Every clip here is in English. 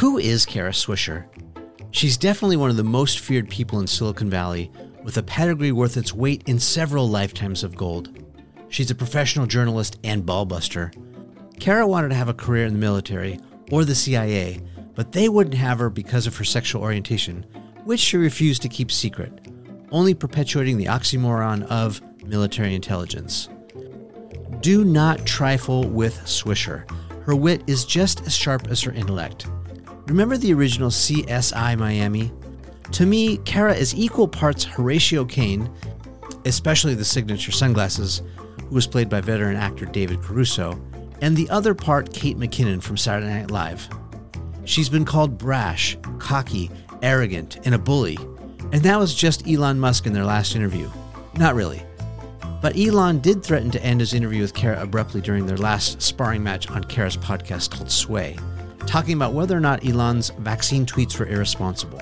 Who is Kara Swisher? She's definitely one of the most feared people in Silicon Valley, with a pedigree worth its weight in several lifetimes of gold. She's a professional journalist and ballbuster. Kara wanted to have a career in the military or the CIA, but they wouldn't have her because of her sexual orientation, which she refused to keep secret, only perpetuating the oxymoron of military intelligence. Do not trifle with Swisher. Her wit is just as sharp as her intellect. Remember the original CSI Miami? To me, Kara is equal parts Horatio Caine, especially the signature sunglasses, who was played by veteran actor David Caruso, and the other part Kate McKinnon from Saturday Night Live. She's been called brash, cocky, arrogant, and a bully, and that was just Elon Musk in their last interview. Not really. But Elon did threaten to end his interview with Kara abruptly during their last sparring match on Kara's podcast called Sway, talking about whether or not Elon's vaccine tweets were irresponsible,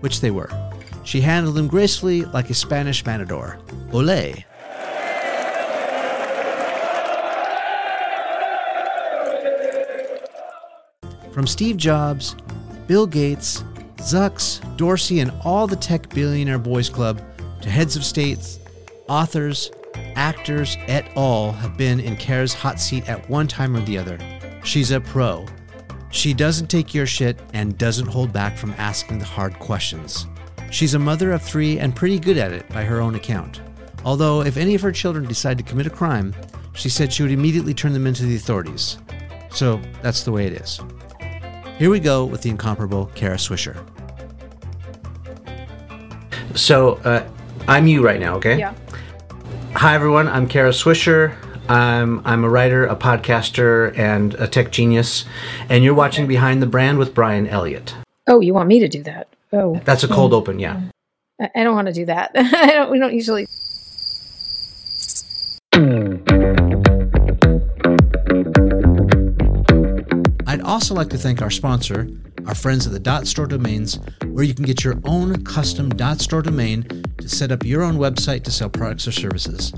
which they were. She handled them gracefully like a Spanish matador. Ole! From Steve Jobs, Bill Gates, Zucks, Dorsey, and all the tech billionaire boys club to heads of states, authors, actors, et al. have been in Kara's hot seat at one time or the other. She's a pro. She doesn't take your shit and doesn't hold back from asking the hard questions. She's a mother of three and pretty good at it by her own account. Although, if any of her children decide to commit a crime, she said she would immediately turn them into the authorities. So that's the way it is. Here we go with the incomparable Kara Swisher. So, uh, I'm you right now, okay? Yeah. Hi, everyone. I'm Kara Swisher. I'm, I'm a writer, a podcaster, and a tech genius. And you're watching Behind the Brand with Brian Elliott. Oh, you want me to do that? Oh, That's a cold hmm. open, yeah. I I don't want to do that. I don't. We don't usually. I'd also like to thank our sponsor, our friends at the Dot Store Domains, where you can get your own custom Dot Store domain to set up your own website to sell products or services.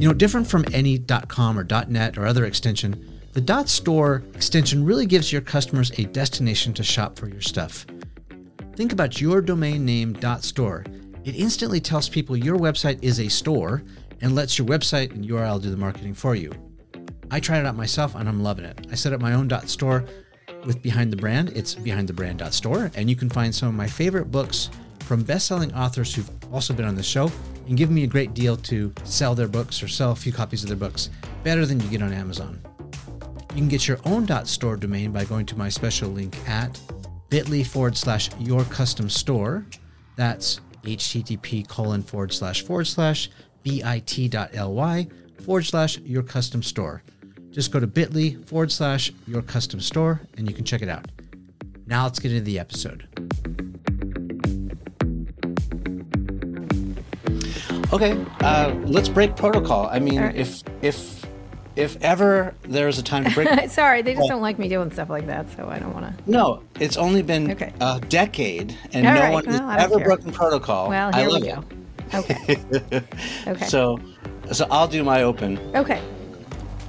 You know, different from any .com or .net or other extension, the Store extension really gives your customers a destination to shop for your stuff. Think about your domain name .store. It instantly tells people your website is a store and lets your website and URL do the marketing for you. I tried it out myself and I'm loving it. I set up my own .store with Behind the Brand. It's behindthebrand.store and you can find some of my favorite books from best-selling authors who've also been on the show and give me a great deal to sell their books or sell a few copies of their books better than you get on Amazon. You can get your own .store domain by going to my special link at bit.ly forward slash your custom store. That's http colon forward slash forward slash bit.ly forward slash your custom store. Just go to bit.ly forward slash your custom store and you can check it out. Now let's get into the episode. Okay, uh, let's break protocol. I mean, Alright. if if if ever there's a time to break Sorry, they just don't like me doing stuff like that, so I don't want to. No, it's only been Okay. a decade, and All no right, one well, I don't ever care. broken protocol. Well, I here love we go. Okay. Okay. So, so I'll do my open. okay.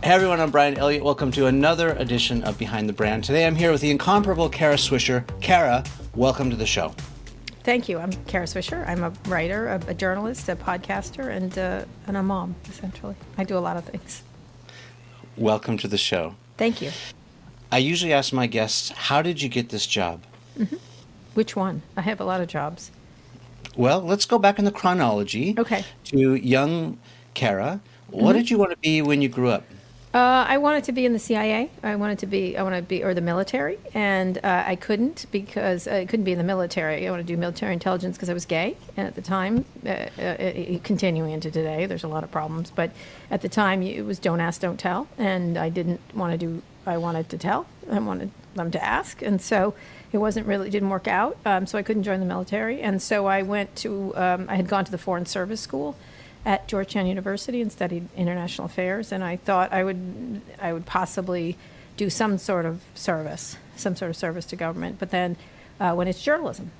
Hey everyone, I'm Brian Elliott. Welcome to another edition of Behind the Brand. Today I'm here with the incomparable Kara Swisher. Kara, welcome to the show. Thank you. I'm Kara Swisher. I'm a writer, a, a journalist, a podcaster, and uh, and a mom. Essentially, I do a lot of things. Welcome to the show. Thank you. I usually ask my guests, "How did you get this job?" Which one? I have a lot of jobs. Well, let's go back in the chronology Okay. to young Kara. What did you want to be when you grew up? Uh, I wanted to be in the CIA. I wanted to be. I want to be, or the military, and uh, I couldn't because I couldn't be in the military. I wanted to do military intelligence because I was gay, and at the time, uh, uh, uh, continuing into today, there's a lot of problems. But at the time, it was don't ask, don't tell, and I didn't want to do. I wanted to tell. I wanted them to ask, and so it wasn't really didn't work out. Um, so I couldn't join the military, and so I went to. Um, I had gone to the Foreign Service School at Georgetown University and studied international affairs, and I thought I would I would possibly do some sort of service, some sort of service to government. But then, uh, when it's journalism,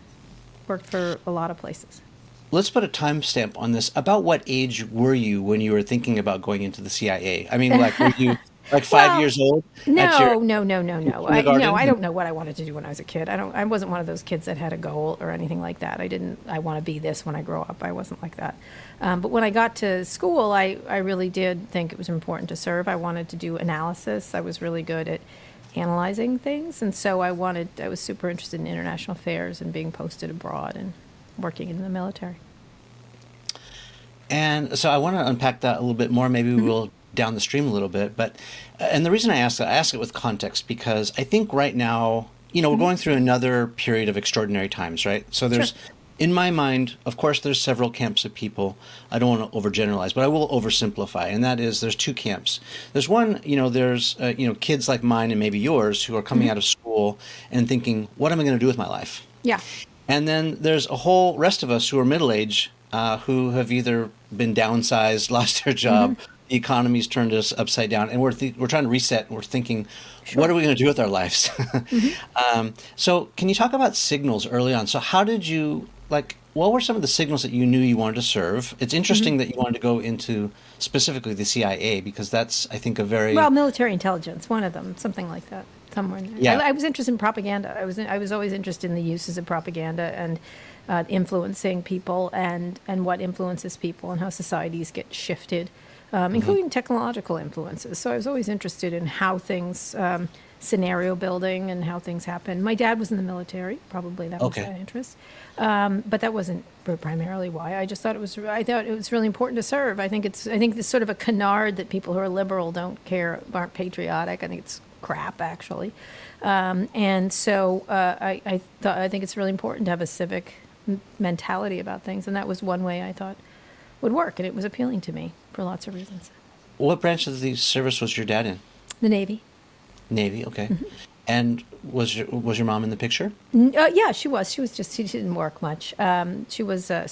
worked for a lot of places. Let's put a timestamp on this. About what age were you when you were thinking about going into the CIA? I mean, like, were you like five Well, years old? No, your- no, no, no, no. I, no, I don't know what I wanted to do when I was a kid. I don't. I wasn't one of those kids that had a goal or anything like that. I didn't. I want to be this when I grow up. I wasn't like that. Um, but when I got to school, I I really did think it was important to serve. I wanted to do analysis. I was really good at analyzing things, and so I wanted. I was super interested in international affairs and being posted abroad and working in the military. And so I want to unpack that a little bit more. Maybe Mm-hmm. we'll down the stream a little bit. But and the reason I ask that, I ask it with context because I think right now, you know, Mm-hmm. we're going through another period of extraordinary times, right? So there's, in my mind, of course, there's several camps of people. I don't want to overgeneralize, but I will oversimplify, and that is there's two camps. There's one, you know, there's uh, you know kids like mine and maybe yours who are coming Mm-hmm. out of school and thinking, what am I going to do with my life? Yeah. And then there's a whole rest of us who are middle age uh, who have either been downsized, lost their job, the economy's turned us upside down, and we're th- we're trying to reset. And we're thinking, what are we going to do with our lives? um, so, can you talk about signals early on? So, how did you like? What were some of the signals that you knew you wanted to serve? It's interesting that you wanted to go into specifically the CIA because that's, I think, a very Well, military intelligence, one of them, something like that, somewhere. In there. Yeah. I, I was interested in propaganda. I was I was always interested in the uses of propaganda and uh, influencing people and and what influences people and how societies get shifted, um, including technological influences. So I was always interested in how things. Um, scenario building and how things happen. My dad was in the military, probably that Okay. was that interest. Um, but that wasn't primarily why. I just thought it was. I thought it was really important to serve. I think it's. I think it's sort of a canard that people who are liberal don't care, aren't patriotic. I think it's crap, actually. Um, and so uh, I, I thought. I think it's really important to have a civic mentality about things, and that was one way I thought would work, and it was appealing to me for lots of reasons. What branch of the service was your dad in? The Navy. Navy, okay. Mm-hmm. And was your was your mom in the picture? Uh, yeah, she was. She was just. She didn't work much. Um, she was a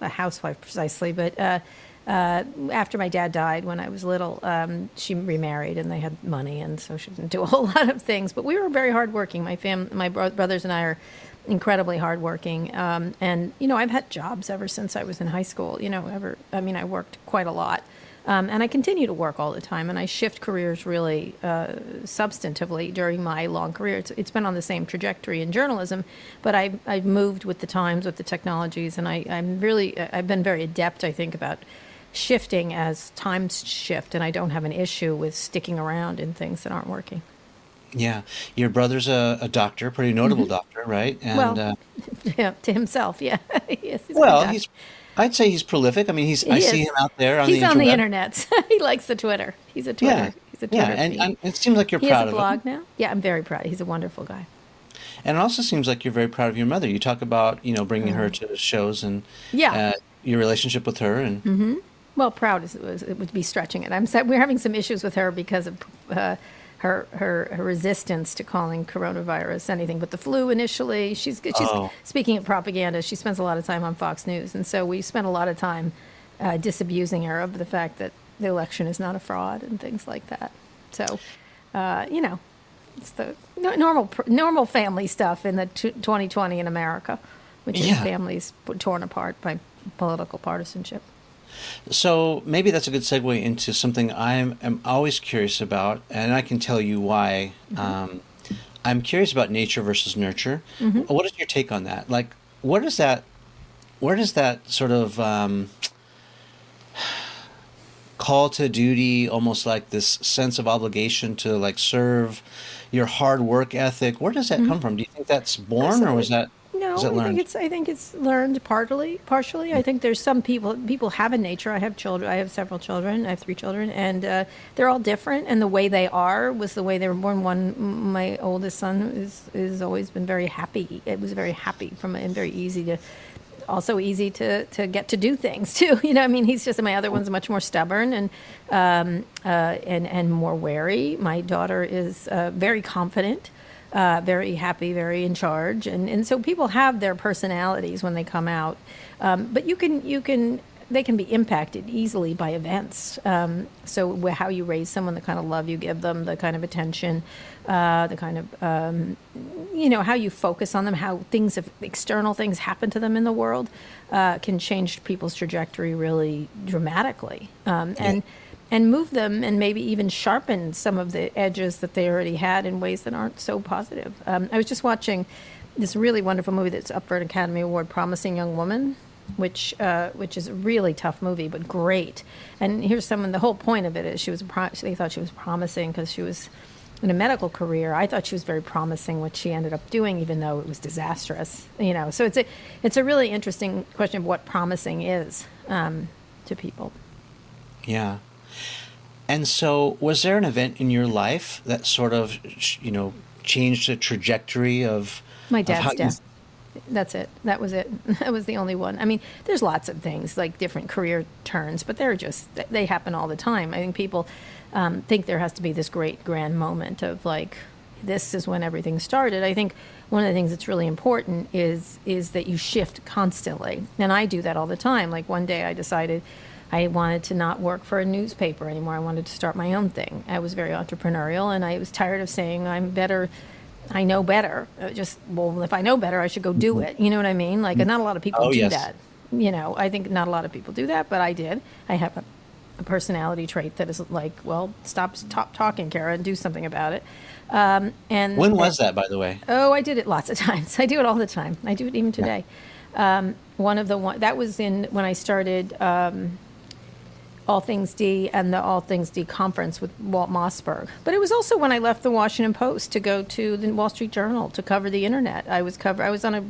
housewife precisely, but uh, uh, after my dad died when I was little, um, she remarried and they had money, and so she didn't do a whole lot of things. But we were very hardworking. My fam, my bro- brothers and I are incredibly hardworking. Um, and you know, I've had jobs ever since I was in high school. You know, ever. I mean, I worked quite a lot. Um, and I continue to work all the time, and I shift careers really uh, substantively during my long career. It's, it's been on the same trajectory in journalism, but I, I've moved with the times, with the technologies, and I, I'm really, I've been very adept, I think, about shifting as times shift, and I don't have an issue with sticking around in things that aren't working. Yeah, your brother's a, a doctor, pretty notable doctor, right? And Mm-hmm. Well, uh, Yeah, to himself, yeah. yes, he's well, he's I'd say he's prolific. I mean, he's He I He see him out there on he's the on the internet. he likes the Twitter. He's a Twitter. Yeah, He's a Twitter. yeah, and, and it seems like you're he proud has a of blog him. now. Yeah, I'm very proud. He's a wonderful guy. And it also seems like you're very proud of your mother. You talk about you know bringing her to shows and Mm-hmm. Yeah. Mm-hmm. uh, your relationship with her and Well, proud is, it would be stretching it. I'm we're having some issues with her because of uh, her, her her resistance to calling coronavirus anything but the flu. Initially, she's she's Oh. speaking of propaganda. She spends a lot of time on Fox News, and so we spent a lot of time uh, disabusing her of the fact that the election is not a fraud and things like that. So, uh, you know, it's the normal normal family stuff in the t- 2020 in America, which is Yeah. families torn apart by political partisanship. So maybe that's a good segue into something I'm always curious about, and I can tell you why. Um, I'm curious about nature versus nurture. What is your take on that? Like, where does that, where does that sort of um, call to duty, almost like this sense of obligation to like serve, your hard work ethic? Where does that come from? Do you think that's born, or was that No, I it learned? think it's I think it's learned partly. Partially, I think there's some people people have a nature. I have children. I have several children. I have three children, and uh, they're all different. And the way they are was the way they were born. One, my oldest son is is always been very happy. It was very happy from and very easy to. Also easy to, to get to do things too. You know, I mean, he's just my other one's much more stubborn and um, uh, and and more wary. My daughter is uh, very confident uh, very happy, very in charge, and and so people have their personalities when they come out, um, but you can you can they can be impacted easily by events. Um, so how you raise someone, the kind of love you give them, the kind of attention, uh, the kind of um, you know how you focus on them, how things of external things happen to them in the world uh, can change people's trajectory really dramatically, um, and and move them and maybe even sharpen some of the edges that they already had in ways that aren't so positive. Um, I was just watching this really wonderful movie that's up for an Academy Award, Promising Young Woman, which uh, which is a really tough movie, but great. And here's someone. The whole point of it is she was. Pro- they thought she was promising because she was in a medical career. I thought she was very promising what she ended up doing, even though it was disastrous. You know, so it's a it's a really interesting question of what promising is um, to people. Yeah. And so, was there an event in your life that sort of, you know, changed the trajectory of my of dad's you- death? That's it. That was it. That was the only one. I mean, there's lots of things like different career turns, but they're just they happen all the time. I think people um, think there has to be this great grand moment of like this is when everything started. I think one of the things that's really important is is that you shift constantly, and I do that all the time. Like one day I decided I wanted to not work for a newspaper anymore. I wanted to start my own thing. I was very entrepreneurial, and I was tired of saying I'm better. I know better. Uh, Just well, if I know better, I should go do it. You know what I mean? Like, not a lot of people Oh, do yes. that. You know, I think not a lot of people do that, but I did. I have a, a personality trait that is like, well, stop, stop talking, Kara, and do something about it. Um, and When was that, by the way? Oh, I did it lots of times. I do it all the time. I do it even today. Um, one of the one that was in when I started um, All Things D and the All Things D conference with Walt Mossberg. But it was also when I left the Washington Post to go to the Wall Street Journal to cover the internet. I was cover. I was on a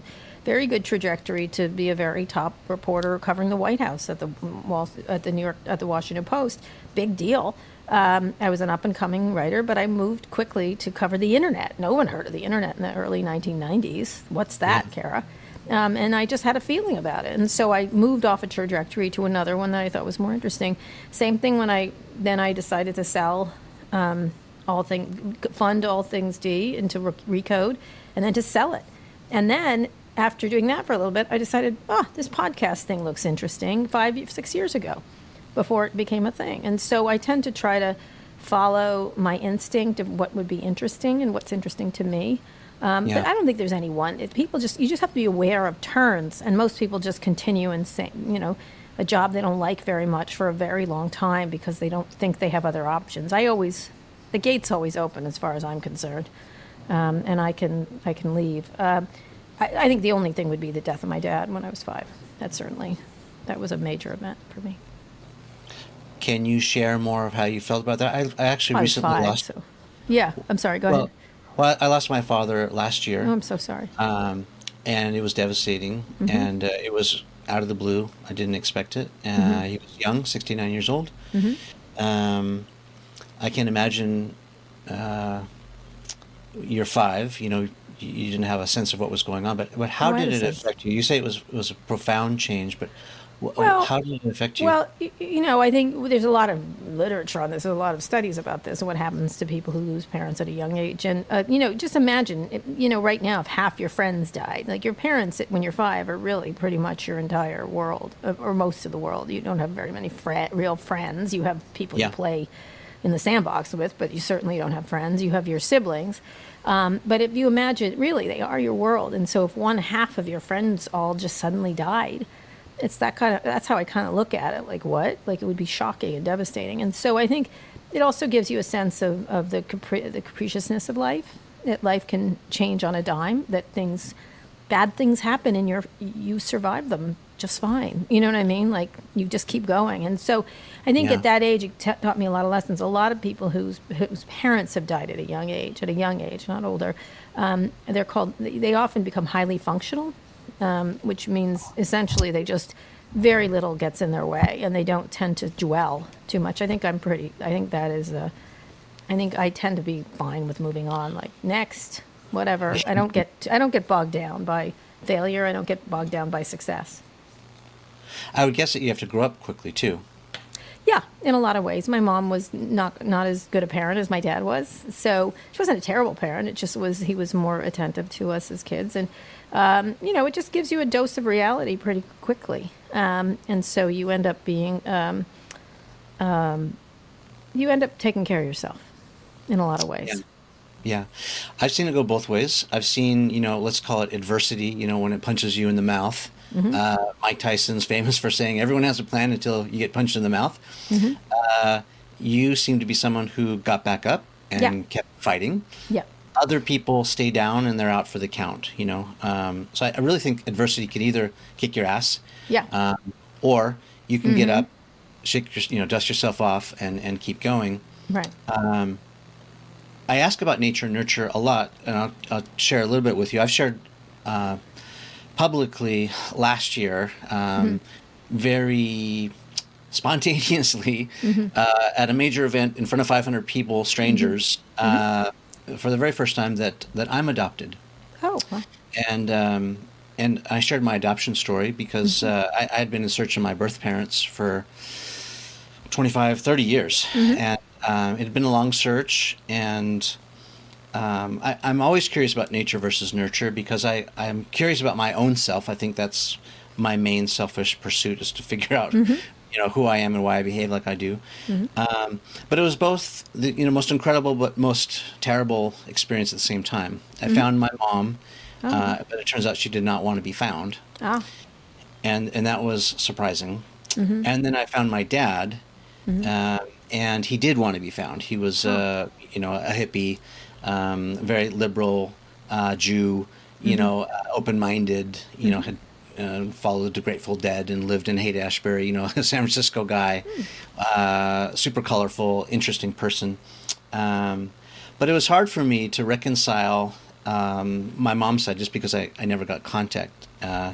very good trajectory to be a very top reporter covering the White House at the Wall at the New York at the Washington Post. Big deal. Um, I was an up and coming writer, but I moved quickly to cover the internet. No one heard of the internet in the early 1990s. What's that, Kara? Um, and I just had a feeling about it, and so I moved off a trajectory to another one that I thought was more interesting. Same thing when I then I decided to sell um, all thing fund all things D into Re- Recode, and then to sell it, and then after doing that for a little bit, I decided, oh, this podcast thing looks interesting. Five six years ago, before it became a thing, and so I tend to try to follow my instinct of what would be interesting and what's interesting to me. Um, Yeah. But I don't think there's any one. It, people just you just have to be aware of turns, and most people just continue say, you know, a job they don't like very much for a very long time because they don't think they have other options. I always, the gate's always open as far as I'm concerned, um, and I can I can leave. Um I, I think the only thing would be the death of my dad when I was five. That certainly, that was a major event for me. Can you share more of how you felt about that? I, I actually I recently five, lost. so yeah. I'm sorry. Go Well, ahead. Well, I lost my father last year. Oh, I'm so sorry. um, and it was devastating. Mm-hmm. And uh, it was out of the blue. I didn't expect it. Uh, Mm-hmm. He was young, 69 years old. Um, I can't imagine uh, you're five. You know, you- didn't have a sense of what was going on. But but how Oh, did it affect you? You say it was it was a profound change, but Well- how did it affect you? Well, you know, I think there's a lot of literature on this, there's a lot of studies about this and what happens to people who lose parents at a young age. And, uh, you know, just imagine, you know, right now, if half your friends died, like your parents when you're five are really pretty much your entire world, uh, or most of the world. You don't have very many fri real friends. You have people Yeah. you play in the sandbox with, but you certainly don't have friends. You have your siblings. Um, but if you imagine, really, they are your world. And so if one half of your friends all just suddenly died, it's that kind of that's how I kind of look at it. Like what? Like it would be shocking and devastating. And so I think it also gives you a sense of, of the capri- the capriciousness of life. That life can change on a dime. That things, bad things happen, and you're you survive them just fine. You know what I mean? Like you just keep going. And so I think Yeah. at that age, it ta taught me a lot of lessons. A lot of people whose whose parents have died at a young age, at a young age, not older, um, they're called. They often become highly functional um, which means essentially they just very little gets in their way and they don't tend to dwell too much. I think I'm pretty. I think that is a. I think I tend to be fine with moving on. Like next, whatever. I don't get. I don't get bogged down by failure. I don't get bogged down by success. I would guess that you have to grow up quickly too. Yeah, in a lot of ways. My mom was not not as good a parent as my dad was. So she wasn't a terrible parent. It just was he was more attentive to us as kids, and um, you know, it just gives you a dose of reality pretty quickly. Um, and so you end up being um, um, you end up taking care of yourself in a lot of ways. Yeah. Yeah, I've seen it go both ways. I've seen, you know, let's call it adversity. You know, when it punches you in the mouth. Uh, Mike Tyson's famous for saying, "Everyone has a plan until you get punched in the mouth." Uh, you seem to be someone who got back up and Yeah. kept fighting. Yeah. Other people stay down and they're out for the count. You know, um, so I, I really think adversity can either kick your ass, Yeah. um, or you can get up, shake your, you know, dust yourself off, and and keep going. right. Um, I ask about nature and nurture a lot, and I'll, I'll share a little bit with you. I've shared uh, publicly last year, um, very spontaneously, uh, at a major event in front of 500 people, strangers, uh, for the very first time that, that I'm adopted. oh. Well, And um, and I shared my adoption story because uh, I, I had been in search of my birth parents for 25, 30 years. And um, it had been a long search. And um, I, I'm always curious about nature versus nurture because I, I'm curious about my own self. I think that's my main selfish pursuit is to figure out, you know, who I am and why I behave like I do. Um, but it was both the you know most incredible but most terrible experience at the same time. I found my mom, uh, but it turns out she did not want to be found ah. and and that was surprising. And then I found my dad, uh, and he did want to be found. He was, uh, you know, a hippie, um, very liberal uh, Jew, you know, uh, open-minded. You know, had uh, followed the Grateful Dead and lived in Haight Ashbury. You know, a San Francisco guy, uh, super colorful, interesting person. Um, but it was hard for me to reconcile um, my mom's side just because I, I never got contact. Uh,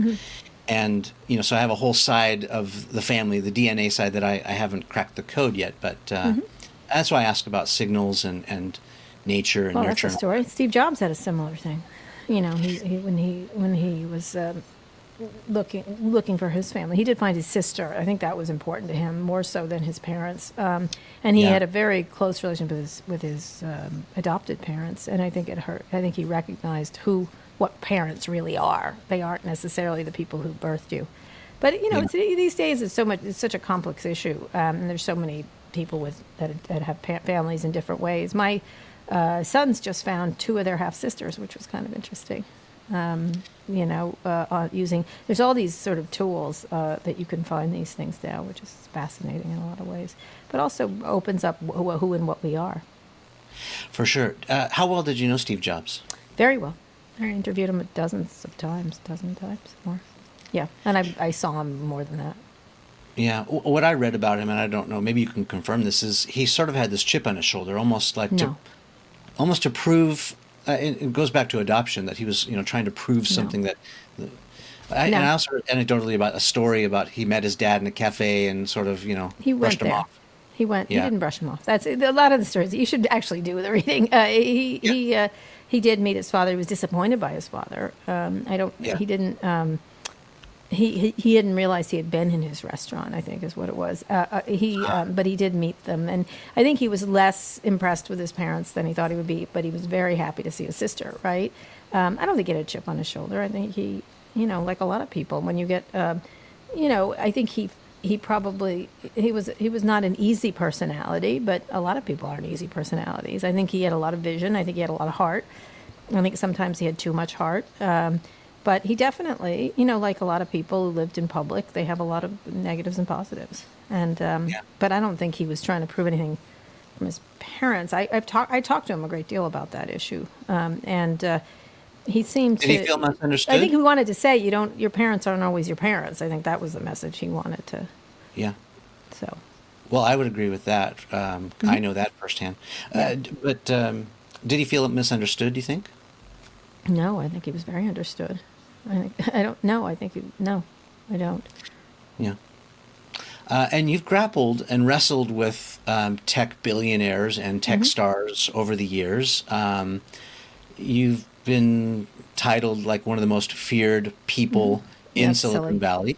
And, you know, so I have a whole side of the family, the DNA side that I, I haven't cracked the code yet. But uh, that's why I ask about signals and, and nature and Well, that's nurture. a story. Steve Jobs had a similar thing. You know, he, he when he when he was um, looking looking for his family, he did find his sister. I think that was important to him more so than his parents. Um, and he Yeah. had a very close relationship with his with his um, adopted parents. And I think it hurt. I think he recognized who what parents really are. They aren't necessarily the people who birthed you. But you know, Yeah. it's, these days it's so much. It's such a complex issue, um, and there's so many people with that, that have pa- families in different ways. My uh, sons just found two of their half sisters, which was kind of interesting. Um, you know, uh, uh, using there's all these sort of tools uh, that you can find these things now, which is fascinating in a lot of ways, but also opens up who, who and what we are. For sure. Uh, how well did you know Steve Jobs? Very well. I interviewed him dozens of times, dozen times more. Yeah, and I, I saw him more than that. Yeah, what I read about him, and I don't know, maybe you can confirm this, is he sort of had this chip on his shoulder, almost like to, No. Almost to prove. Uh, it, it goes back to adoption that he was, you know, trying to prove something that. I, No. And I also heard anecdotally about a story about he met his dad in a cafe and sort of, you know, He went brushed him there. off. He went. Yeah. He didn't brush him off. That's a lot of the stories. You should actually do the reading. Uh, he Yeah. he uh, he did meet his father. He was disappointed by his father. Um, I don't. Yeah. He didn't. Um, he, he he didn't realize he had been in his restaurant. I think is what it was. Uh, uh, he um, but he did meet them, and I think he was less impressed with his parents than he thought he would be. But he was very happy to see his sister. Right. Um, I don't think he had a chip on his shoulder. I think he, you know, like a lot of people, when you get, um, you know, I think he he probably he was he was not an easy personality, but a lot of people aren't easy personalities. I think he had a lot of vision. I think he had a lot of heart. I think sometimes he had too much heart. Um, but he definitely, you know, like a lot of people who lived in public, they have a lot of negatives and positives. And um, Yeah. but I don't think he was trying to prove anything from his parents. I, I've talked I talked to him a great deal about that issue, um, and uh, he seemed Did to. he feel misunderstood? I think he wanted to say you don't. Your parents aren't always your parents. I think that was the message he wanted to. yeah. So Well, I would agree with that. Um, Mm-hmm. I know that firsthand. Uh, but um, did he feel misunderstood, do you think? no, I think he was very understood. I I don't know. I think he, no, I don't. Yeah. Uh, and you've grappled and wrestled with um, tech billionaires and Mm-hmm. tech stars over the years. Um, you've been titled like one of the most feared people in Mm-hmm. That's Silicon silly. Valley.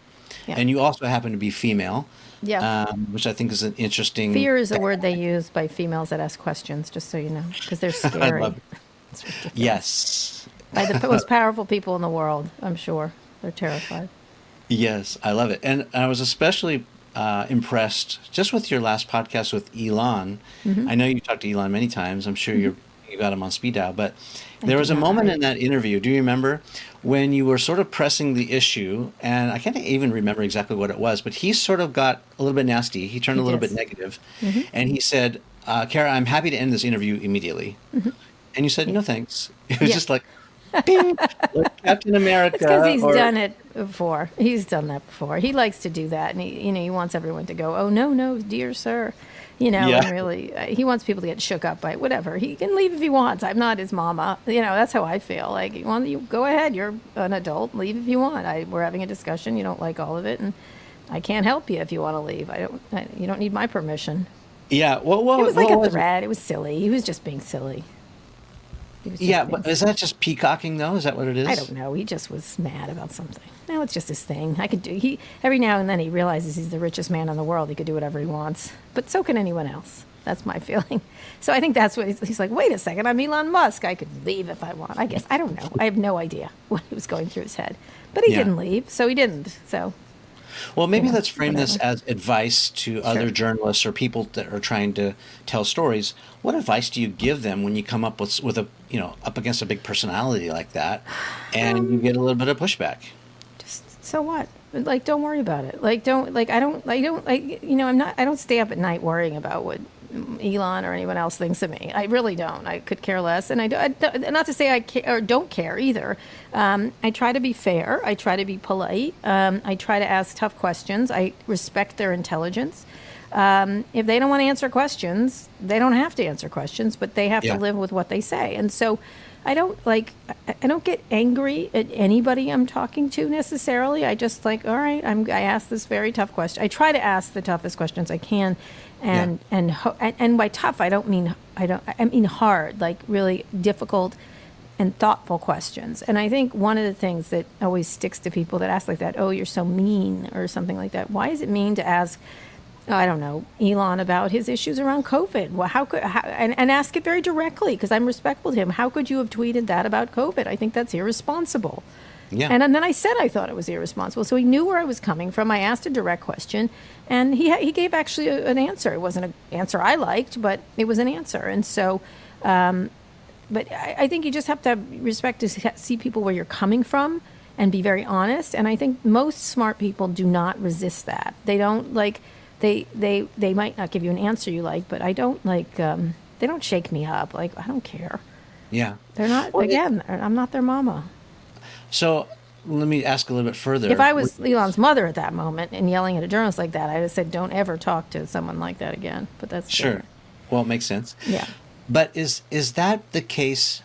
Yeah. And you also happen to be female, Yeah. um, which I think is an interesting. Fear is a word they use by females that ask questions, just so you know, because they're scary. Yes. By the most powerful people in the world, I'm sure. They're terrified. Yes, I love it. And I was especially uh, impressed just with your last podcast with Elon. Mm-hmm. I know you talked to Elon many times. I'm sure you're you got him on speed dial. But there was a moment in that interview. Do you remember when you were sort of pressing the issue? And I can't even remember exactly what it was, but he sort of got a little bit nasty. He turned He a little bit negative, and he said, uh, "Kara, I'm happy to end this interview immediately." And you said, "No, thanks." It was Yeah. just like, "Ping," like Captain America. It's because he's or- done it before. He's done that before. He likes to do that, and he, you know, he wants everyone to go, "Oh no, no, dear sir," you know. Yeah. And really, uh, he wants people to get shook up by whatever. He can leave if he wants. I'm not his mama. You know, that's how I feel. Like, you want you go ahead. You're an adult. Leave if you want. I we're having a discussion. You don't like all of it, and I can't help you if you want to leave. I don't. I, you don't need my permission. Yeah. Well, well It was like what a it? threat. It was silly. He was just being silly. Yeah, but is that just peacocking though? Is that what it is? I don't know. He just was mad about something. No, it's just his thing. I could do. He every now and then he realizes he's the richest man in the world. He could do whatever he wants, but so can anyone else. That's my feeling. So I think that's what he's, he's like. Wait a second, I'm Elon Musk. I could leave if I want. I guess I don't know. I have no idea what he was going through his head, but he Yeah. didn't leave, so he didn't. So Well, maybe let's frame this as advice to other journalists or people that are trying to tell stories. What advice do you give them when you come up with with a you know up against a big personality like that, and you um, get a little bit of pushback? just so what? Like, don't worry about it. Like, don't like I don't I don't like you know I'm not I don't stay up at night worrying about what Elon or anyone else thinks of me. I really don't. I could care less, and I, do, I don't- not to say I care or don't care either. Um, I try to be fair. I try to be polite. Um, I try to ask tough questions. I respect their intelligence. Um, if they don't want to answer questions, they don't have to answer questions, but they have Yeah. to live with what they say. And so I don't like, I- I don't get angry at anybody I'm talking to necessarily. I just like, all right, I'm, I ask this very tough question. I try to ask the toughest questions I can. And, and, ho- and, and by tough, I don't mean, I don't, I mean hard, like really difficult and thoughtful questions. And I think one of the things that always sticks to people that ask like that, oh, you're so mean or something like that. Why is it mean to ask, oh, I don't know, Elon about his issues around COVID? Well, how could, how, and, and ask it very directly because I'm respectful to him. How could you have tweeted that about COVID? I think that's irresponsible. Yeah. And, and then I said I thought it was irresponsible. So he knew where I was coming from. I asked a direct question, and he he gave actually a, an answer. It wasn't an answer I liked, but it was an answer. And so, um, but I, I think you just have to have respect to see people where you're coming from and be very honest. And I think most smart people do not resist that. They don't like they they they might not give you an answer you like, but I don't like um, they don't shake me up. Like I don't care. Yeah. They're not Well, it- again. I'm not their mama. So let me ask a little bit further. If I was Elon's mother at that moment and yelling at a journalist like that, I'd have said, "Don't ever talk to someone like that again." But that's sure, different. well, it makes sense. Yeah. But is is that the case?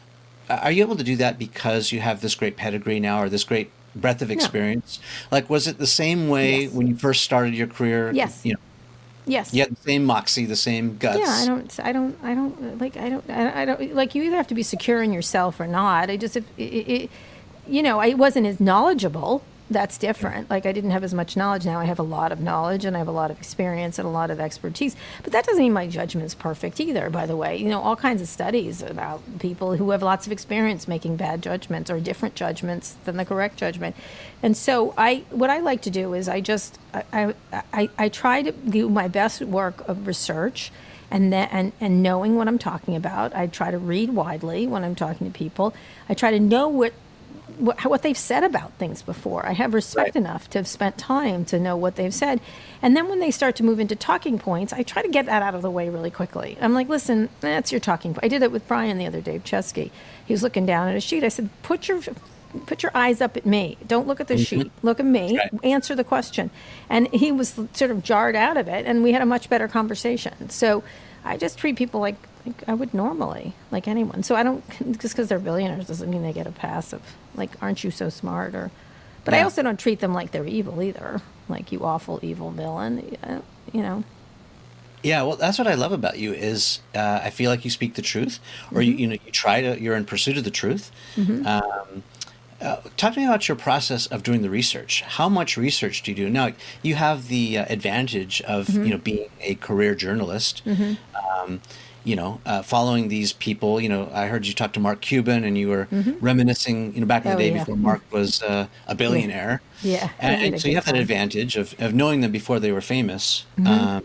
uh, Are you able to do that because you have this great pedigree now, or this great breadth of experience? Like, was it the same way Yes. when you first started your career? Yes. You know, Yes. you had the same moxie, the same guts. Yeah, I don't, I don't, I don't like, I don't, I I don't like. You either have to be secure in yourself or not. I just, if it, it, you know, I wasn't as knowledgeable. That's different. Like I didn't have as much knowledge. Now I have a lot of knowledge and I have a lot of experience and a lot of expertise. But that doesn't mean my judgment's perfect either. By the way, you know, all kinds of studies about people who have lots of experience making bad judgments or different judgments than the correct judgment. And so I, what I like to do is I just, I, I, I, I try to do my best work of research and then and, and knowing what I'm talking about. I try to read widely when I'm talking to people. I try to know what what, what they've said about things before. I have respect Right. enough to have spent time to know what they've said. And then when they start to move into talking points, I try to get that out of the way really quickly. I'm like, listen, that's your talking point. I did it with Brian the other day, Chesky. He was looking down at a sheet. I said, put your put your eyes up at me. Don't look at the mm-hmm. sheet. Look at me. Right. Answer the question. And he was sort of jarred out of it, and we had a much better conversation. So I just treat people like, like I would normally, like anyone. So I don't just because they're billionaires doesn't mean they get a pass of like, aren't you so smart? Or, but I also don't treat them like they're evil either, like you awful evil villain. Uh, You know, Yeah, well, that's what I love about you is uh, I feel like you speak the truth, or you, you know you try to you're in pursuit of the truth. Um, uh, talk to me about your process of doing the research. How much research do you do? Now you have the uh, advantage of you know being a career journalist. Um, you know, uh, following these people. You know, I heard you talk to Mark Cuban, and you were reminiscing. You know, back in the Oh, day yeah. before Mark was uh, a billionaire. Yeah, and, and so you have that advantage of, of knowing them before they were famous. Mm-hmm. Um,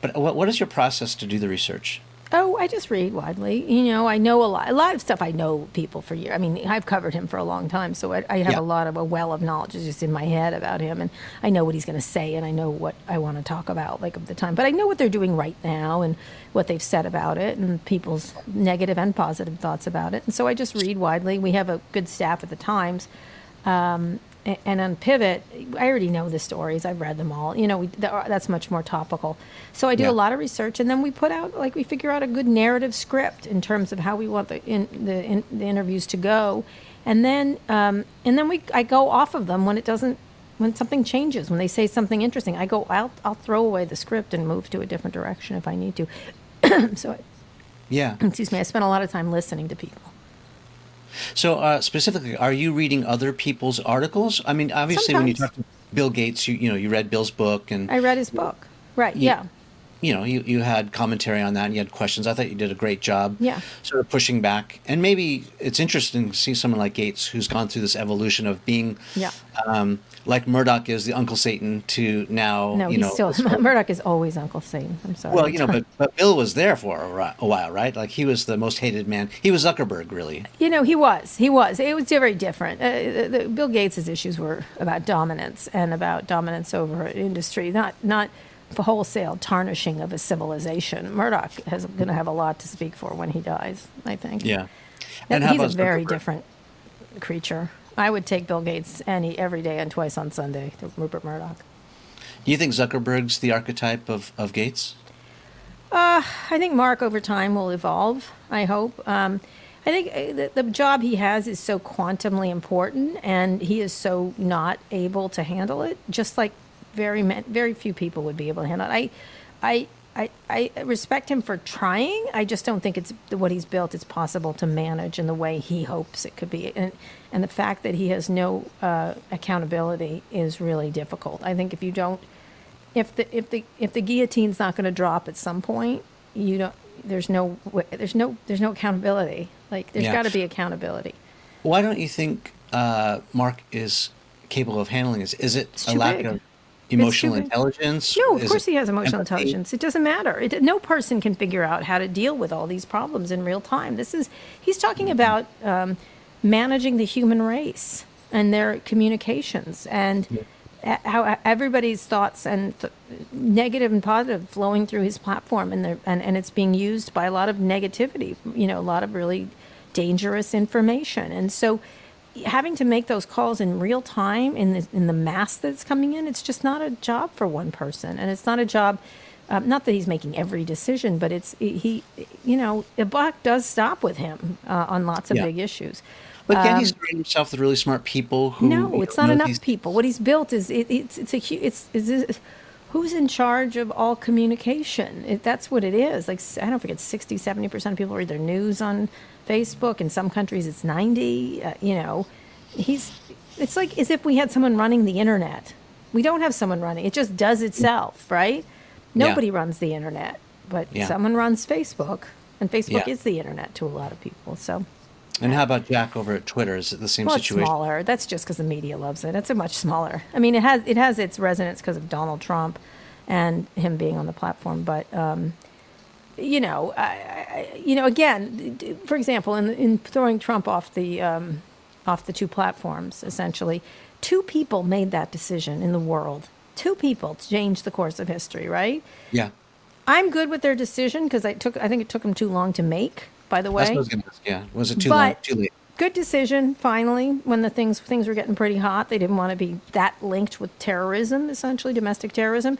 but what, what is your process to do the research? Oh, I just read widely. You know, I know a lot. A lot of stuff I know people for years. I mean, I've covered him for a long time, so I, I have Yeah. a lot of a well of knowledge just in my head about him, and I know what he's going to say, and I know what I want to talk about, like of the time. But I know what they're doing right now, and what they've said about it, and people's negative and positive thoughts about it. And so I just read widely. We have a good staff at the Times. Um, and on Pivot, I already know the stories. I've read them all. You know, we, that's much more topical. So I do Yeah. a lot of research, and then we put out like we figure out a good narrative script in terms of how we want the in, the, in, the interviews to go, and then um, and then we I go off of them when it doesn't when something changes when they say something interesting. I go I'll I'll throw away the script and move to a different direction if I need to. so Yeah. excuse me, I spent a lot of time listening to people. So uh, specifically, are you reading other people's articles? I mean, obviously, when you talk to Bill Gates, you you know you read Bill's book, and I read his book. Right. You- Yeah. You know you, you had commentary on that, and you had questions. I thought you did a great job. Yeah. Sort of pushing back, and maybe it's interesting to see someone like Gates who's gone through this evolution of being, Yeah. um, like Murdoch is the Uncle Satan to now. No, you he's know, still Murdoch is always Uncle Satan. I'm sorry. Well, you know, but, but Bill was there for a, while, right? Like he was the most hated man. He was Zuckerberg, really. You know, he was. He was. It was very different. Uh, the, the, Bill Gates' issues were about dominance and about dominance over an industry, not not wholesale tarnishing of a civilization. Murdoch is going to have a lot to speak for when he dies. I think. Yeah. And he's a very different creature. I would take Bill Gates any every day and twice on Sunday to Rupert Murdoch. Do you think Zuckerberg's the archetype of, of Gates? I think Mark over time will evolve. I hope. Um, I think uh, the, the job he has is so quantumly important, and he is so not able to handle it. Just like very very few people would be able to handle it. I, I, I, I respect him for trying. I just don't think it's what he's built. It's possible to manage in the way he hopes it could be, and and the fact that he has no uh, accountability is really difficult. I think if you don't if the if the if the guillotine's not going to drop at some point, you don't. There's no there's no there's no accountability. Like there's Yeah. got to be accountability. Why don't you think uh, Mark is capable of handling this? Is it a lack big. of emotional intelligence? No, of course he has emotional empathy? intelligence. It doesn't matter. It, no person can figure out how to deal with all these problems in real time. This is he's talking Mm-hmm. about um, managing the human race and their communications and a- how everybody's thoughts and th- negative and positive flowing through his platform and, and and it's being used by a lot of negativity. You know, a lot of really dangerous information, and so having to make those calls in real time in the in the mass that's coming in, it's just not a job for one person, and it's not a job. Um, not that he's making every decision, but it's he. You know, the buck does stop with him uh, on lots of Yeah. big issues. But can't he surround himself with really smart people who? Um, No, it's not enough these- people. What he's built is it, it's it's a it's is it, who's in charge of all communication. It, that's what it is. Like I don't forget 60, 70 percent of people read their news on Facebook. In some countries, it's ninety. Uh, you know, he's. It's like as if we had someone running the internet. We don't have someone running. It just does itself, right? Yeah. Nobody runs the internet, but Yeah. someone runs Facebook, and Facebook Yeah. is the internet to a lot of people. So. And how about Jack over at Twitter? Is it the same Well, it's situation? smaller. That's just because the media loves it. It's a much smaller. I mean, it has it has its resonance because of Donald Trump and him being on the platform. But um, you know, I, I, you know, again, for example, in in throwing Trump off the um, off the two platforms, essentially, two people made that decision in the world. Two people changed the course of history, right? Yeah. I'm good with their decision because I took I think it took them too long to make. By the way, That's what I was ask. Yeah. Was it too long? Too late? good decision finally when the things things were getting pretty hot they didn't want to be that linked with terrorism essentially domestic terrorism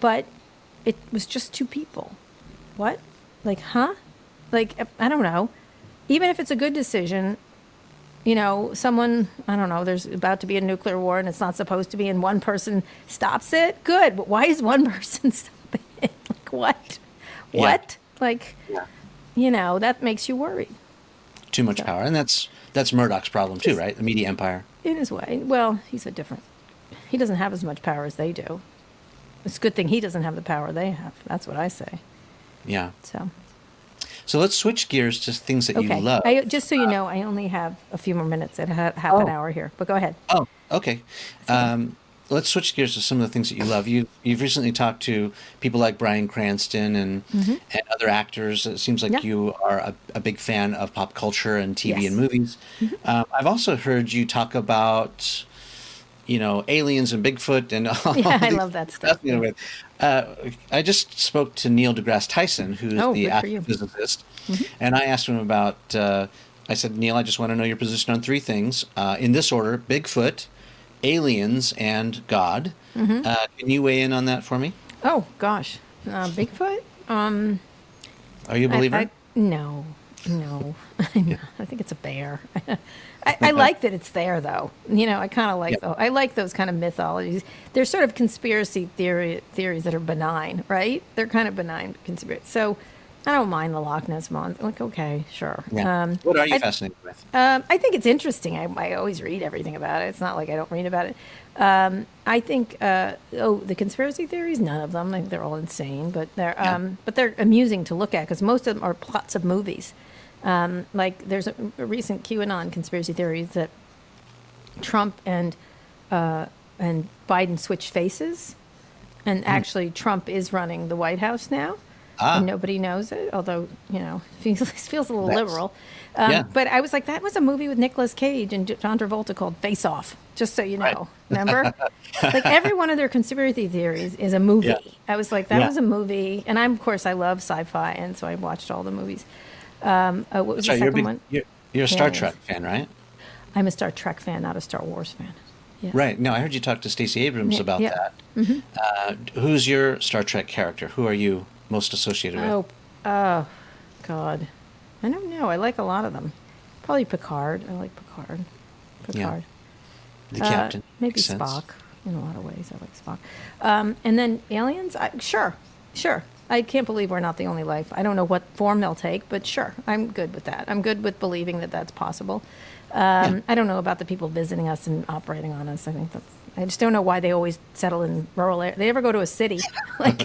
but it was just two people what like huh like i don't know even if it's a good decision you know someone i don't know there's about to be a nuclear war and it's not supposed to be and one person stops it good but why is one person stopping it like what Yeah. what like Yeah. you know that makes you worried. Too much power, and that's that's Murdoch's problem too, right? The media empire. In his way. Well, he's a different. He doesn't have as much power as they do. It's a good thing he doesn't have the power they have. That's what I say. Yeah. So So let's switch gears to things that okay. you love. I, just so you know, I only have a few more minutes and ha- half an Oh. hour here. But go ahead. Oh, okay. Um, let's switch gears to some of the things that you love. You you've recently talked to people like Bryan Cranston and and other actors. It seems like Mm-hmm. Yeah. you are a, a big fan of pop culture and TV Yes. Mm-hmm. and movies. Um, I've also heard you talk about you know aliens and Bigfoot and all Yeah, I love that stuff, you know, Uh, I just spoke to Neil deGrasse Tyson, who's Oh, the good for you. astrophysicist, and I asked him about. Uh, I said, Neil, I just want to know your position on three things uh, in this order: Bigfoot, aliens, and God. Mm-hmm. Uh, can you weigh in on that for me? Oh gosh, uh, Bigfoot. Um, Are you a believer? I, no, no. I think it's a bear. I, I like that it's there, though. You know, I kind of like tho- I like those kind of mythologies. They're sort of conspiracy theory theories that are benign, right? They're kind of benign conspiracy. So I don't mind the Loch Ness monster. Like, okay, sure. yeah. Um, what are you I- fascinated with? um, I think it's interesting. I, I always read everything about it. It's not like I don't read about it. Um, I think uh, oh the conspiracy theories, none of them. I think they're all insane, but they're Yeah. um, but they're amusing to look at because most of them are plots of movies. Um, like there's a, a recent QAnon conspiracy theory that Trump and uh, and Biden switched faces, and actually Trump is running the White House now. Ah. And nobody knows it, although you know feels feels a little That's- liberal. Um, Yeah. But I was like, that was a movie with Nicolas Cage and John Travolta called Face Off. Just so you know, Right. remember? like every one of their conspiracy theories is a movie. Yeah. I was like, that Yeah. was a movie, and I'm of course I love sci-fi, and so I watched all the movies. Um, uh, what was Sorry, the you're second big, one? you're, you're a Star Aliens. Trek fan, right? I'm a Star Trek fan, not a Star Wars fan. Yes. Right. No, I heard you talk to Stacey Abrams Yeah, about yeah. that. Uh, who's your Star Trek character? Who are you most associated with? Oh, oh, God. I don't know. I like a lot of them. Probably Picard. I like Picard. Picard. the Uh, captain. maybe Makes sense. Spock. In a lot of ways, I like Spock. Um, and then aliens. I, sure, sure. I can't believe we're not the only life. I don't know what form they'll take, but sure, I'm good with that. I'm good with believing that that's possible. Um, Yeah. I don't know about the people visiting us and operating on us. I think that's. I just don't know why they always settle in rural areas. They never go to a city. like,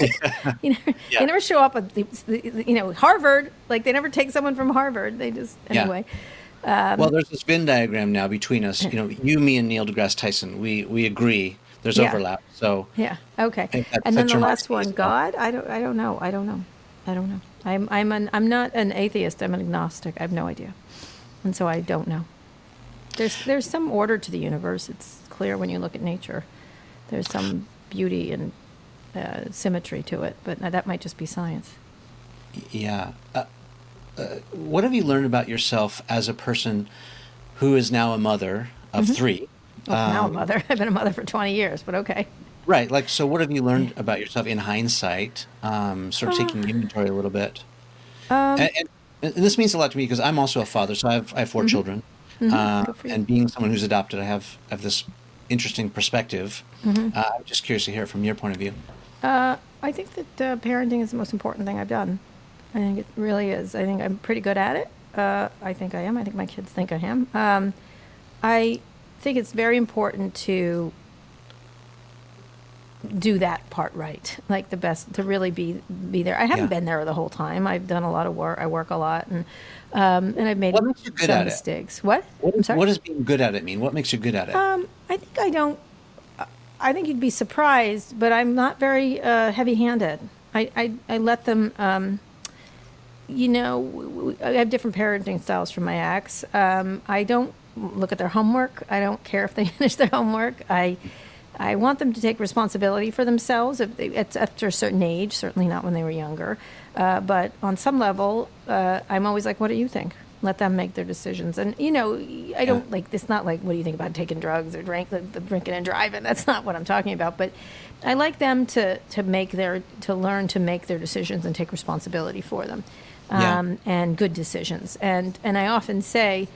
you know, Yeah. they never show up at the, the- you know Harvard. Like they never take someone from Harvard. They just Yeah. anyway. well, there's this Venn diagram now between us. You know, you, me, and Neil deGrasse Tyson. We we agree. There's Yeah. overlap. So Yeah. Okay. and then the last one. God. I don't. I don't know. I don't know. I don't know. I'm. I'm an. I'm not an atheist. I'm an agnostic. I have no idea, and so I don't know. There's. There's some order to the universe. It's clear when you look at nature. There's some beauty and uh, symmetry to it, but that might just be science. yeah. Uh, uh, what have you learned about yourself as a person who is now a mother of three? Well, now a Um, mother. I've been a mother for 20 years, but okay. Right. Like, so what have you learned about yourself in hindsight? Um, sort of taking inventory a little bit. Uh, Um, and, and, this means a lot to me because I'm also a father, so I have I have 4 children, uh, Mm-hmm. Good for you. and being someone who's adopted, I have I have this interesting perspective. Mm-hmm. Uh, I'm just curious to hear it from your point of view. Uh, I think that uh, parenting is the most important thing I've done. I think it really is. I think I'm pretty good at it. Uh, I think I am. I think my kids think I am. Um, I think it's very important to do that part right, like the best to really be be there. I haven't Yeah. been there the whole time. I've done a lot of work. I work a lot, and um, and I've made What makes you good some at it? mistakes. What? What, I'm sorry? what does being good at it mean? What makes you good at it? Um, I think I don't. I think you'd be surprised, but I'm not very uh, heavy-handed. I, I, I let them. Um, you know, i have different parenting styles from my ex. Um, I don't look at their homework. I don't care if they finish their homework. I I want them to take responsibility for themselves if they, it's after a certain age. Certainly not when they were younger. Uh, but on some level, uh, I'm always like, "What do you think?" Let them make their decisions. And you know, I don't like. It's not like, "What do you think about taking drugs or drink, the, the drinking and driving?" That's not what I'm talking about. But I like them to to make their to learn to make their decisions and take responsibility for them, Yeah. um, and good decisions. And and I often say,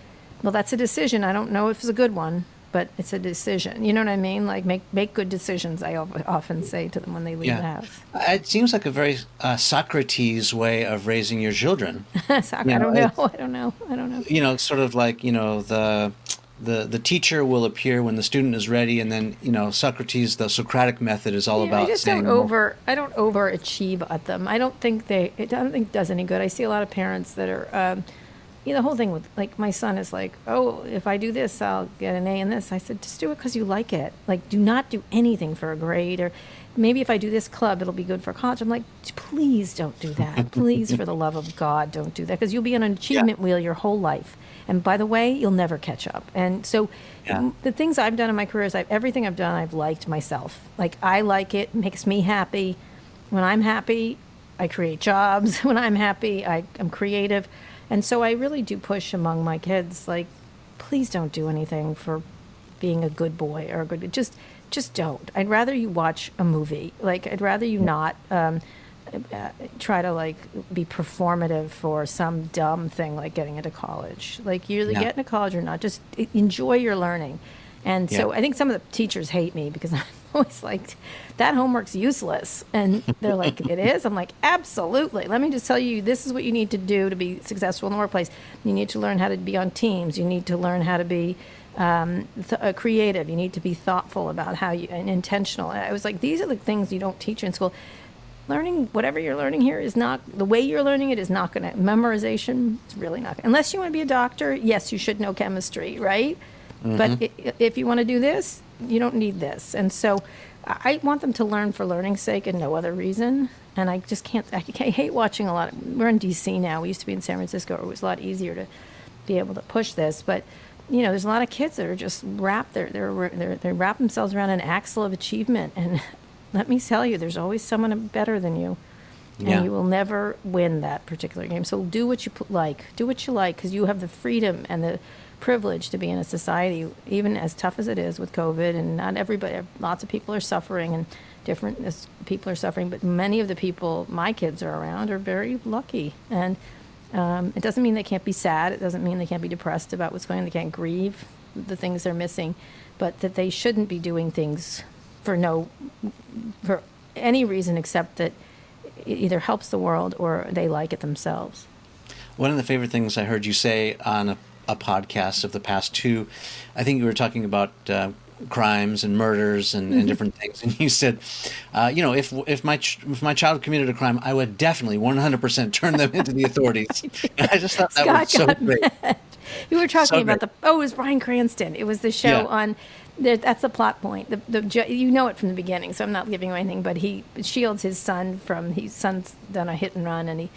"Well, that's a decision. I don't know if it's a good one." But it's a decision. You know what I mean? Like make make good decisions. I often say to them when they leave the house. It seems like a very uh, Socrates way of raising your children. So, You I don't know. I don't know. I don't know. you know, sort of like you know the the the teacher will appear when the student is ready, and then you know Socrates, the Socratic method is all Yeah, about I just don't over. I don't overachieve at them. I don't think they. It, I don't think it does any good. I see a lot of parents that are um, you know, the whole thing with like my son is like, oh, if I do this, I'll get an A in this. I said, just do it because you like it. Like, do not do anything for a grade or maybe if I do this club, it'll be good for college. I'm like, please don't do that. Please, for the love of God, don't do that because you'll be on an achievement yeah. wheel your whole life. And by the way, you'll never catch up. And so yeah. the things I've done in my career is I've, everything I've done, I've liked myself. Like, I like it, makes me happy. When I'm happy, I create jobs. When I'm happy, I, I'm creative. And so I really do push among my kids, like, please don't do anything for being a good boy or a good, just, just don't. I'd rather you watch a movie. Like, I'd rather you not um, uh, try to like be performative for some dumb thing like getting into college. Like, you either yeah. get into college or not. Just enjoy your learning. And yeah. so I think some of the teachers hate me because I'm always like, that homework's useless. And they're like, it is? I'm like, absolutely. Let me just tell you, this is what you need to do to be successful in the workplace. You need to learn how to be on teams. You need to learn how to be um, th- uh, creative. You need to be thoughtful about how you, and intentional. I was like, these are the things you don't teach in school. Learning whatever you're learning here is not the way you're learning it is not going to memorization. It's really not. Unless you want to be a doctor, yes, you should know chemistry, right? Mm-hmm. But if you want to do this, you don't need this. And so I want them to learn for learning's sake and no other reason. And I just can't, I, hate watching a lot. Of, we're in DC now. We used to be in San Francisco. It was a lot easier to be able to push this. But, you know, there's a lot of kids that are just wrapped, they're, they're, they're, they wrap themselves around an axle of achievement. And let me tell you, there's always someone better than you. And you will never win that particular game. So do what you like. Do what you like because you have the freedom and the privilege to be in a society, even as tough as it is with COVID, and not everybody, lots of people are suffering, and different people are suffering, but many of the people my kids are around are very lucky. And um, it doesn't mean they can't be sad, it doesn't mean they can't be depressed about what's going on, they can't grieve the things they're missing, but that they shouldn't be doing things for no, for any reason except that it either helps the world or they like it themselves. One of the favorite things I heard you say on a a podcast of the past two. I think you were talking about uh, crimes and murders and, and, mm-hmm. different things, and you said, uh, you know, if if my ch- if my child committed a crime, I would definitely 100% turn them into the authorities. I just thought that Scott was so great. Mad. You were talking so about great. the oh, it was Bryan Cranston. It was the show yeah. on. that's the plot point. The, the you know it from the beginning, so I'm not giving you anything. But he shields his son from his son's done a hit and run, and he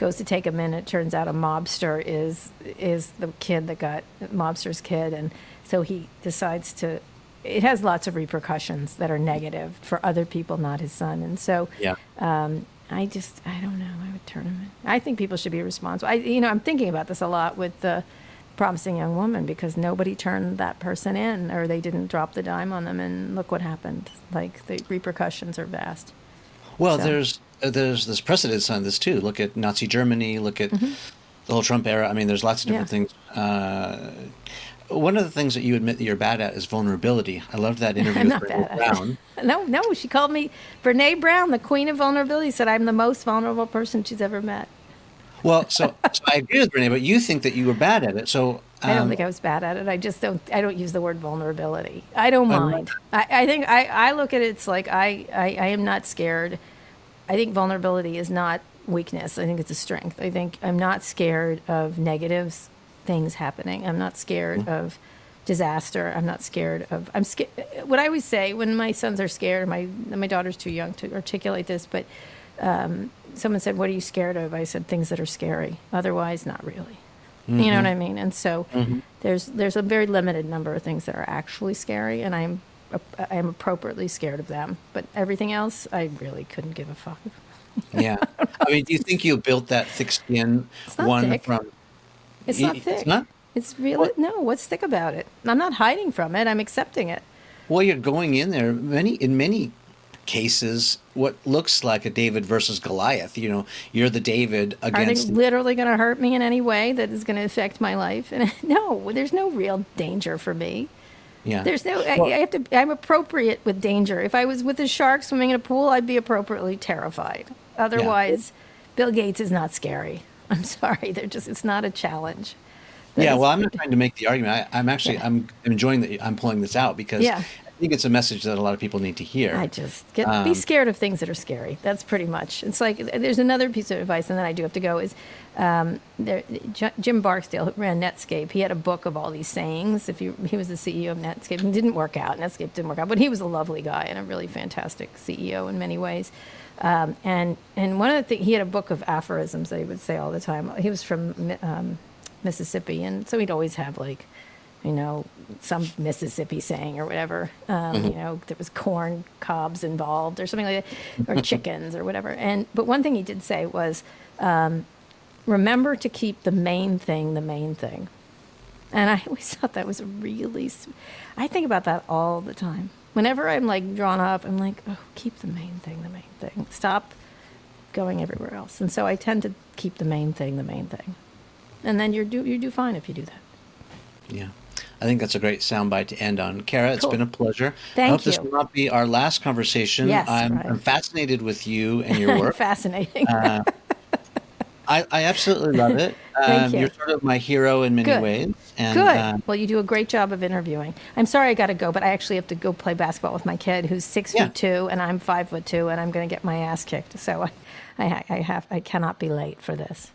goes to take him in. It turns out a mobster is is the kid that got mobster's kid, and so he decides to. It has lots of repercussions that are negative for other people, not his son, and so yeah. Um, I just I don't know. I would turn him in. I think people should be responsible. I you know I'm thinking about this a lot with the promising young woman because nobody turned that person in or they didn't drop the dime on them and look what happened. Like the repercussions are vast. Well, so. there's there's this precedence on this too. Look at Nazi Germany. Look at mm-hmm. the whole Trump era. I mean, there's lots of different yeah. things. Uh, one of the things that you admit that you're bad at is vulnerability. I loved that interview with Brene Brown. no, no, she called me Brene Brown, the queen of vulnerability. Said I'm the most vulnerable person she's ever met. Well, so, so I agree with Brene, but you think that you were bad at it. So um, I don't um, think I was bad at it. I just don't. I don't use the word vulnerability. I don't mind. I, I think I, I look at it. It's like I, I, I am not scared I think vulnerability is not weakness. I think it's a strength. I think I'm not scared of negatives things happening. I'm not scared mm-hmm. of disaster. I'm not scared of. I'm scared. What I always say when my sons are scared, my my daughter's too young to articulate this, but um, someone said, "What are you scared of?" I said, "Things that are scary. Otherwise, not really." Mm-hmm. You know what I mean? And so mm-hmm. there's there's a very limited number of things that are actually scary, and I'm I am appropriately scared of them. But everything else, I really couldn't give a fuck. yeah, I mean, do you think you built that thick skin one thick. from? It's not thick. It's not. It's really what? no. What's thick about it? I'm not hiding from it. I'm accepting it. Well, you're going in there. Many in many cases, what looks like a David versus Goliath. You know, you're the David against. Are they literally going to hurt me in any way that is going to affect my life? And no, there's no real danger for me. Yeah. There's no. Well, I, I, have to. I'm appropriate with danger. If I was with a shark swimming in a pool, I'd be appropriately terrified. Otherwise, yeah. Bill Gates is not scary. I'm sorry. They're just. It's not a challenge. That yeah. Well, I'm not trying to make the argument. I, am actually. Yeah. I'm enjoying that I'm pulling this out because. Yeah. Think it's a message that a lot of people need to hear. I just get Um, be scared of things that are scary. That's pretty much. It's like there's another piece of advice, and then I do have to go. Is um, there, J- Jim Barksdale who ran Netscape? He had a book of all these sayings. If you, he was the CEO of Netscape, and it didn't work out. Netscape didn't work out, but he was a lovely guy and a really fantastic CEO in many ways. Um, and and one of the things he had a book of aphorisms that he would say all the time. He was from um, Mississippi, and so he'd always have like you know, some Mississippi saying or whatever. Um, You know, there was corn cobs involved or something like that, or chickens or whatever. And but one thing he did say was, um, remember to keep the main thing the main thing. And I always thought that was really. I think about that all the time. Whenever I'm like drawn up, I'm like, oh, keep the main thing the main thing. Stop going everywhere else. And so I tend to keep the main thing the main thing. And then you do you do fine if you do that. Yeah. I think that's a great soundbite to end on. Kara, it's Cool. been a pleasure. Thank I Thank hope this will not be our last conversation. Yes, I'm, right. I'm fascinated with you and your work. Fascinating. Uh, I, I absolutely love it. Thank Um, you. You're sort of my hero in many Good. ways. And, Good. uh, well, you do a great job of interviewing. I'm sorry I got to go, but I actually have to go play basketball with my kid, who's six Yeah. foot two, and I'm five foot two, and I'm going to get my ass kicked. So I, I, I have, I cannot be late for this.